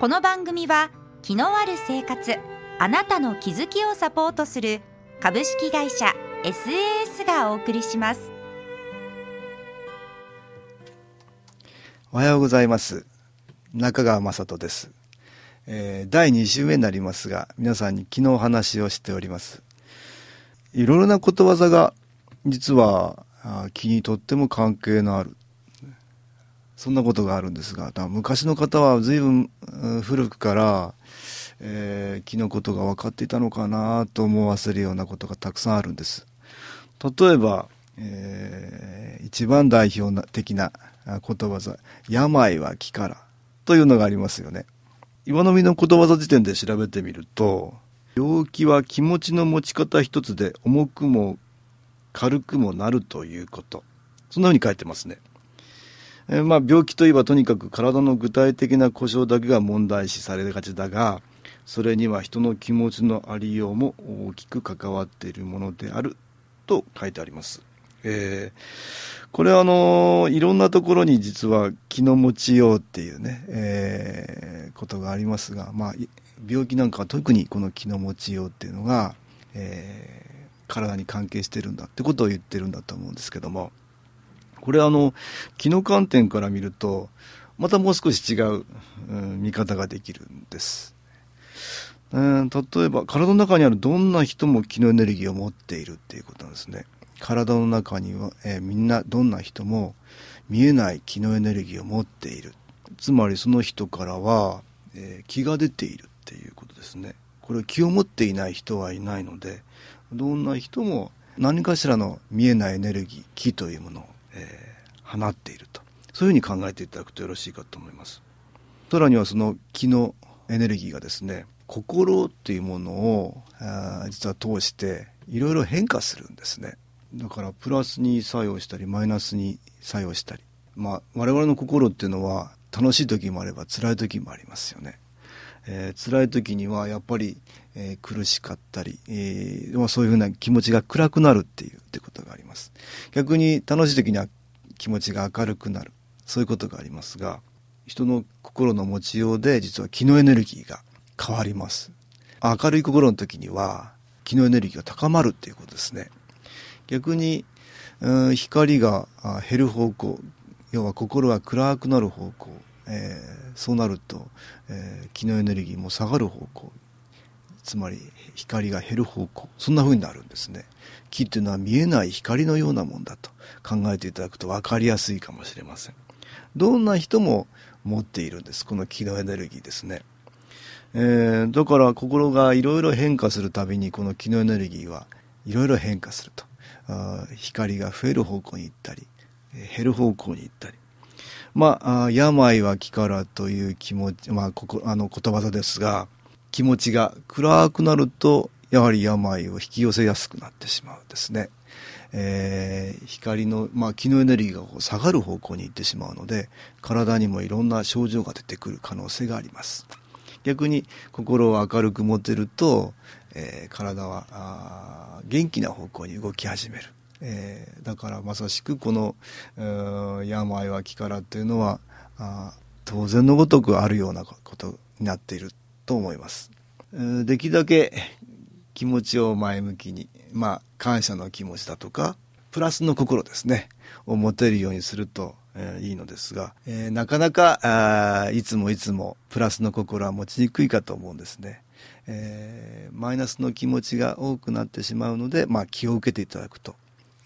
この番組は気のある生活あなたの気づきをサポートする株式会社 SAS がお送りします。おはようございます。中川雅人です、えー第2週目になりますが皆さんに昨日お話をしております。いろいろなことわざが実はあ気にとっても関係のある。そんなことがあるんですが昔の方は随分うん古くから、えー気のことが分かっていたのかなと思わせるようなことがたくさんあるんです。例えば、えー一番代表的なあことわざ「病は気から」というのがありますよね。岩の実のことわざ辞典で調べてみると病気は気持ちの持ち方一つで重くも軽くもなるということ。そんなふうに書いてますね。えーまあ、病気といえばとにかく体の具体的な故障だけが問題視されがちだがそれには人の気持ちのありようも大きく関わっているものであると書いてあります。えーこれはあのいろんなところに実は気の持ちようっていうね、えーことがありますが、まあ、病気なんかは特にこの気の持ちようっていうのが、えー体に関係してるんだってことを言ってるんだと思うんですけどもこれあの気の観点から見るとまたもう少し違う、うん見方ができるんです。うん例えば体の中にあるどんな人も気のエネルギーを持っているっていうことなんですね。体の中には、えーみんなどんな人も見えない気のエネルギーを持っている。つまりその人からは、えー気が出ているっていうことですね。これ気を持っていない人はいないのでどんな人も何かしらの見えないエネルギー気というものを、えー放っていると。そういうふうに考えていただくとよろしいかと思います。さらにはその気のエネルギーがですね心っていうものを実は通していろいろ変化するんですね。だからプラスに作用したりマイナスに作用したり。まあ我々の心っていうのは楽しい時もあれば辛い時もありますよね、えー辛い時にはやっぱり、えー苦しかったり、えーまあ、そういうふうな気持ちが暗くなるっていうってことがあります。逆に楽しい時には気持ちが明るくなる。そういうことがありますが人の心の持ちようで実は気のエネルギーが変わります。明るい心の時には気のエネルギーが高まるっていうことですね。逆に、うん光が減る方向要は心が暗くなる方向、えーそうなると、えー気のエネルギーも下がる方向つまり光が減る方向そんな風になるんですね。気っていうのは見えない光のようなもんだと考えていただくと分かりやすいかもしれません。どんな人も持っているんですこの気のエネルギーですね、えーだから心がいろいろ変化するたびにこの気のエネルギーはいろいろ変化すると。あ光が増える方向に行ったり減る方向に行ったり。まあ病は気からという気持ち、まあ、ここあのことわざですが気持ちが暗くなるとやはり病を引き寄せやすくなってしまうんですね。えー光の、まあ、気のエネルギーがこう下がる方向に行ってしまうので体にもいろんな症状が出てくる可能性があります。逆に心を明るく持てると、えー体はあ元気な方向に動き始める、えーだからまさしくこの病は気からっていうのはあ当然のごとくあるようなことになっている。と思います、できるだけ気持ちを前向きにまあ感謝の気持ちだとかプラスの心ですねを持てるようにすると、えーいいのですが、えーなかなかあいつもいつもプラスの心は持ちにくいかと思うんですね、えーマイナスの気持ちが多くなってしまうので、まあ、気を受けていただくと、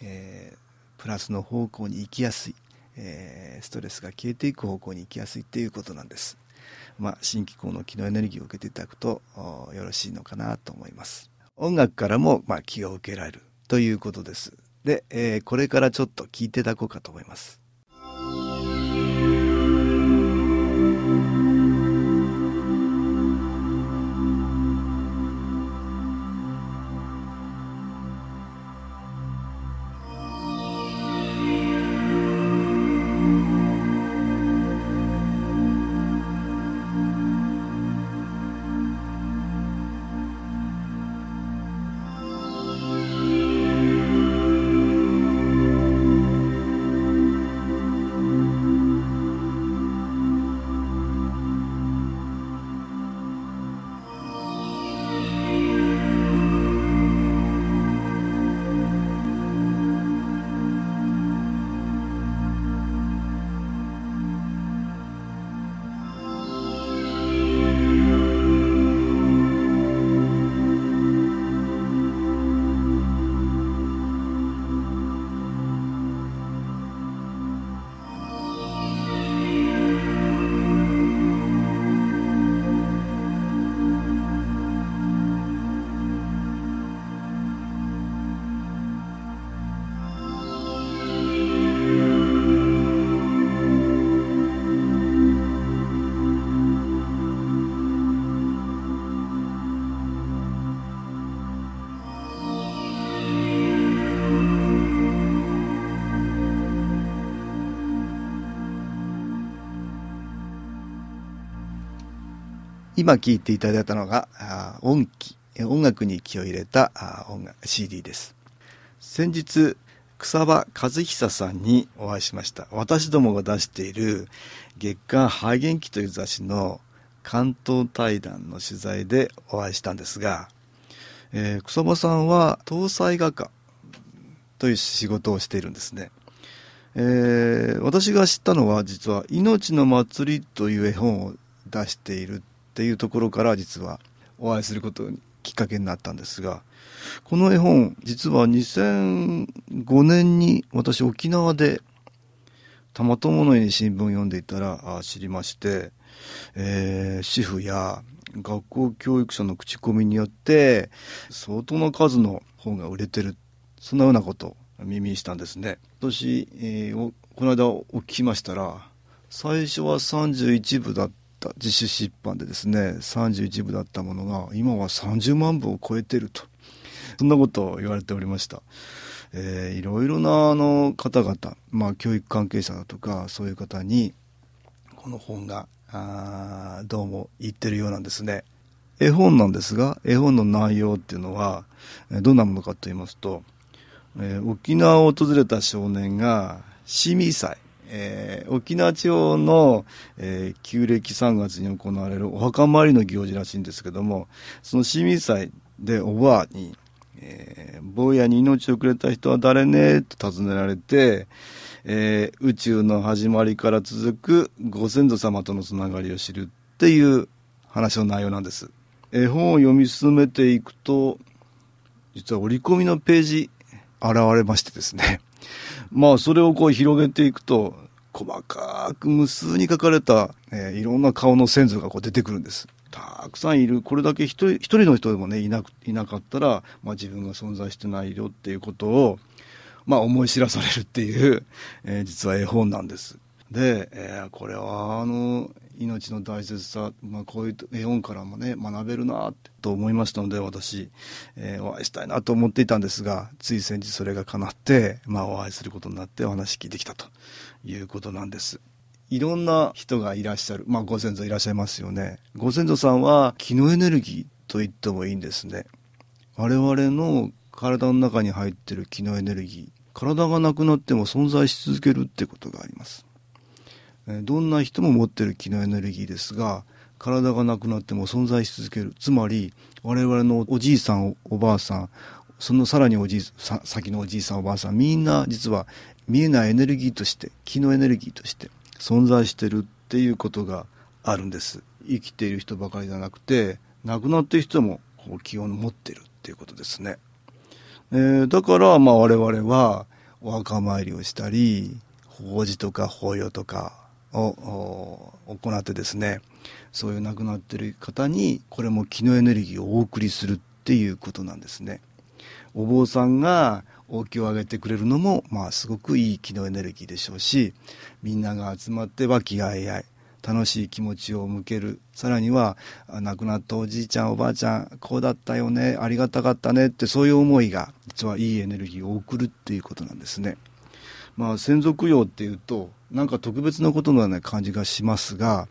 えープラスの方向に行きやすい、えーストレスが消えていく方向に行きやすいっていうことなんです。まあ、新機構の気のエネルギーを受けていただくとよろしいのかなと思います。音楽からも、まあ、気を受けられるということです。で、えーこれからちょっと聞いていただこうかと思います。今聴いていただいたのが音機音楽に気を入れた音楽 CD です。先日草場和久さんにお会いしました。私どもが出している月刊肺元気という雑誌の関東対談の取材でお会いしたんですが、えー、草場さんは搭載画家という仕事をしているんですね。えー、私が知ったのは実は「命の祭り」という絵本を出しているっていうところから実はお会いすることにきっかけになったんですがこの絵本実は2005年に私沖縄でたまたまのように新聞を読んでいたら知りまして、えー、主婦や学校教育者の口コミによって相当な数の本が売れてるそんなようなことを耳にしたんですね。今年、えー、この間お聞きましたら最初は31部だった自主出版でですね31部だったものが今は30万部を超えてるとそんなことを言われておりました。えー、いろいろなあの方々、まあ、教育関係者だとかそういう方にこの本があどうも言ってるようなんですね。絵本なんですが絵本の内容っていうのはどんなものかと言いますとえー、沖縄を訪れた少年が、市民祭、えー、沖縄地方の、えー、旧暦3月に行われるお墓参りの行事らしいんですけども、その市民祭でおばあに、えー、坊やに命をくれた人は誰ねと尋ねられて、えー、宇宙の始まりから続くご先祖様とのつながりを知るっていう話の内容なんです。絵本を読み進めていくと、実は折り込みのページ現れましてですね。まあ、それをこう広げていくと、細かく無数に書かれた、えー、いろんな顔の先祖がこう出てくるんです。たくさんいる。これだけ一人一人の人でもね、いなく、いなかったら、まあ自分が存在してないよっていうことを、まあ思い知らされるっていう、えー、実は絵本なんです。で、えー、これはあの命の大切さ、まあ、こういう絵本からもね学べるなと思いましたので私、えー、お会いしたいなと思っていたんですがつい先日それが叶って、まあ、お会いすることになってお話聞いてきたということなんです。いろんな人がいらっしゃる、まあ、ご先祖いらっしゃいますよね。ご先祖さんは気のエネルギーと言ってもいいんですね。我々の体の中に入ってる気のエネルギー体がなくなっても存在し続けるってことがありますどんな人も持ってる気のエネルギーですが体がなくなっても存在し続ける。つまり我々のおじいさんおばあさんそのさらにおじいさ先のおじいさんおばあさんみんな実は見えないエネルギーとして気のエネルギーとして存在してるっていうことがあるんです。生きている人ばかりじゃなくて亡くなっている人もこう気を持ってるっていうことですね、えー、だからまあ我々はお墓参りをしたり法事とか法要とかを行ってですねそういう亡くなってる方にこれも気のエネルギーをお送りするっていうことなんですね。お坊さんが大きを上げてくれるのもまあすごくいい気のエネルギーでしょうしみんなが集まって和気あいあい楽しい気持ちを向けるさらには亡くなったおじいちゃんおばあちゃんこうだったよねありがたかったねってそういう思いが実はいいエネルギーを送るっていうことなんですね。まあ先祖供養っていうとなんか特別なことのような感じがしますが、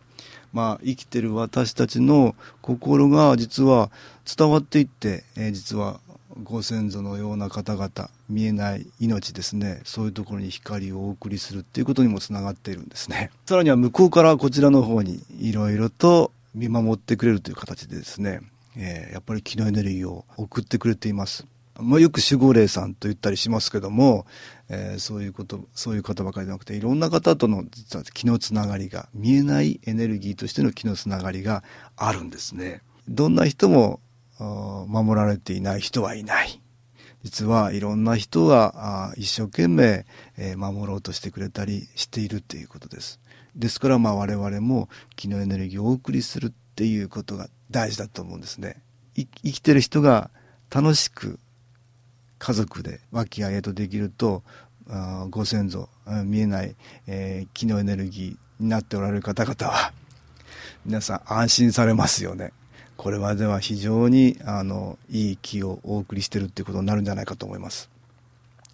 まあ、生きてる私たちの心が実は伝わっていって、えー、実はご先祖のような方々見えない命ですね。そういうところに光をお送りするっていうことにもつながっているんですね。さらには向こうからこちらの方にいろいろと見守ってくれるという形でですね、えー、やっぱり気のエネルギーを送ってくれています。まあ、よく守護霊さんと言ったりしますけども、えー、そういうことそういう方ばかりじゃなくていろんな方との実は気のつながりが見えないエネルギーとしての気のつながりがあるんですね。どんな人も守られていない人はいない。実はいろんな人が一生懸命、守ろうとしてくれたりしているっていうことです。ですからまあ我々も気のエネルギーをお送りするっていうことが大事だと思うんですね。生きてる人が楽しく家族で和気あいあいとできるとご先祖見えない、えー、気のエネルギーになっておられる方々は 皆さん安心されますよね。これまでは非常にあのいい気をお送りしてるっていうことになるんじゃないかと思います。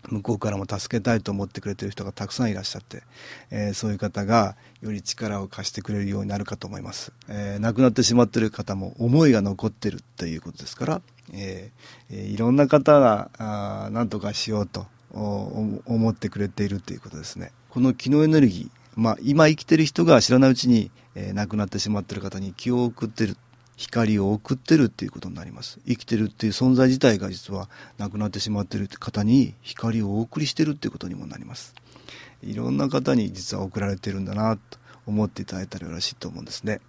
向こうからも助けたいと思ってくれてる人がたくさんいらっしゃって、えー、そういう方がより力を貸してくれるようになるかと思います、えー、亡くなってしまってる方も思いが残ってるということですから、えー、いろんな方があ何とかしようと思ってくれているということですね。この気のエネルギー、まあ、今生きてる人が知らないうちに、えー、亡くなってしまってる方に気を送ってる。光を送ってるっていうことになります。生きてるっていう存在自体が実は亡くなってしまってる方に光をお送りしてるっていうことにもなります。いろんな方に実は送られてるんだなと思っていただいたらよろしいと思うんですね。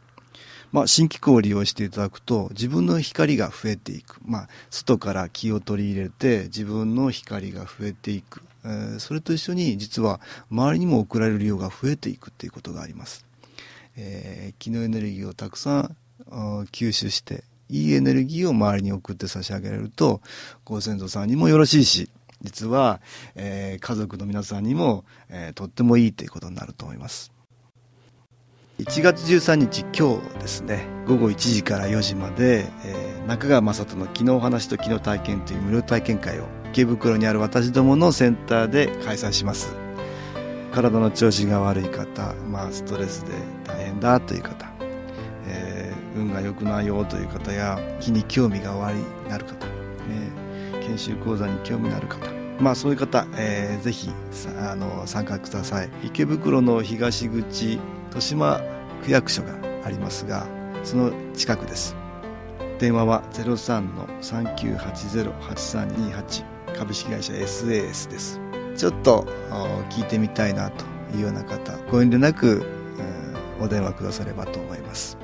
まあ、新機構を利用していただくと自分の光が増えていく、まあ、外から気を取り入れて自分の光が増えていく、えー、それと一緒に実は周りにも送られる量が増えていくっていうことがあります、えー、気のエネルギーをたくさん吸収していいエネルギーを周りに送って差し上げられるとご先祖さんにもよろしいし実は、えー、家族の皆さんにも、えー、とってもいいということになると思います。1月13日今日ですね午後1時から4時まで、えー、中川雅人の「昨日お話と昨日体験」という無料体験会を池袋にある私どものセンターで開催します。体の調子が悪い方、まあ、ストレスで大変だという方運が良くないよという方や気に興味がおありになる方、えー、研修講座に興味のある方まあそういう方、えー、ぜひあの参加ください。池袋の東口豊島区役所がありますがその近くです。電話は03-3980-8328株式会社 SAS です。ちょっと聞いてみたいなというような方ご遠慮なく、お電話くださればと思います。